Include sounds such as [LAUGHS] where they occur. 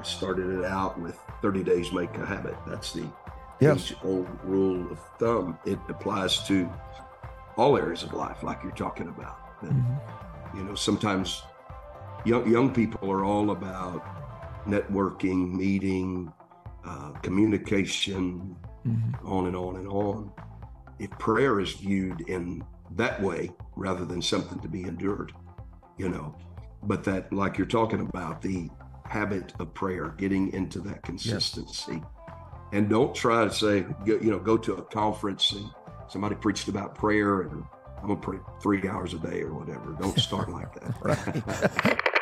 I started it out with 30 days make a habit. That's the Yes. old rule of thumb. It applies to all areas of life, like you're talking about. That, Mm-hmm. You know, sometimes young young people are all about networking, meeting, uh, communication, Mhm. on and on and on. If prayer is viewed in that way rather than something to be endured, you know, but that, like you're talking about, the habit of prayer, getting into that consistency. And don't try to say, you know, go to a conference and somebody preached about prayer and I'm going to pray three hours a day or whatever. Don't start like that. [LAUGHS] [LAUGHS]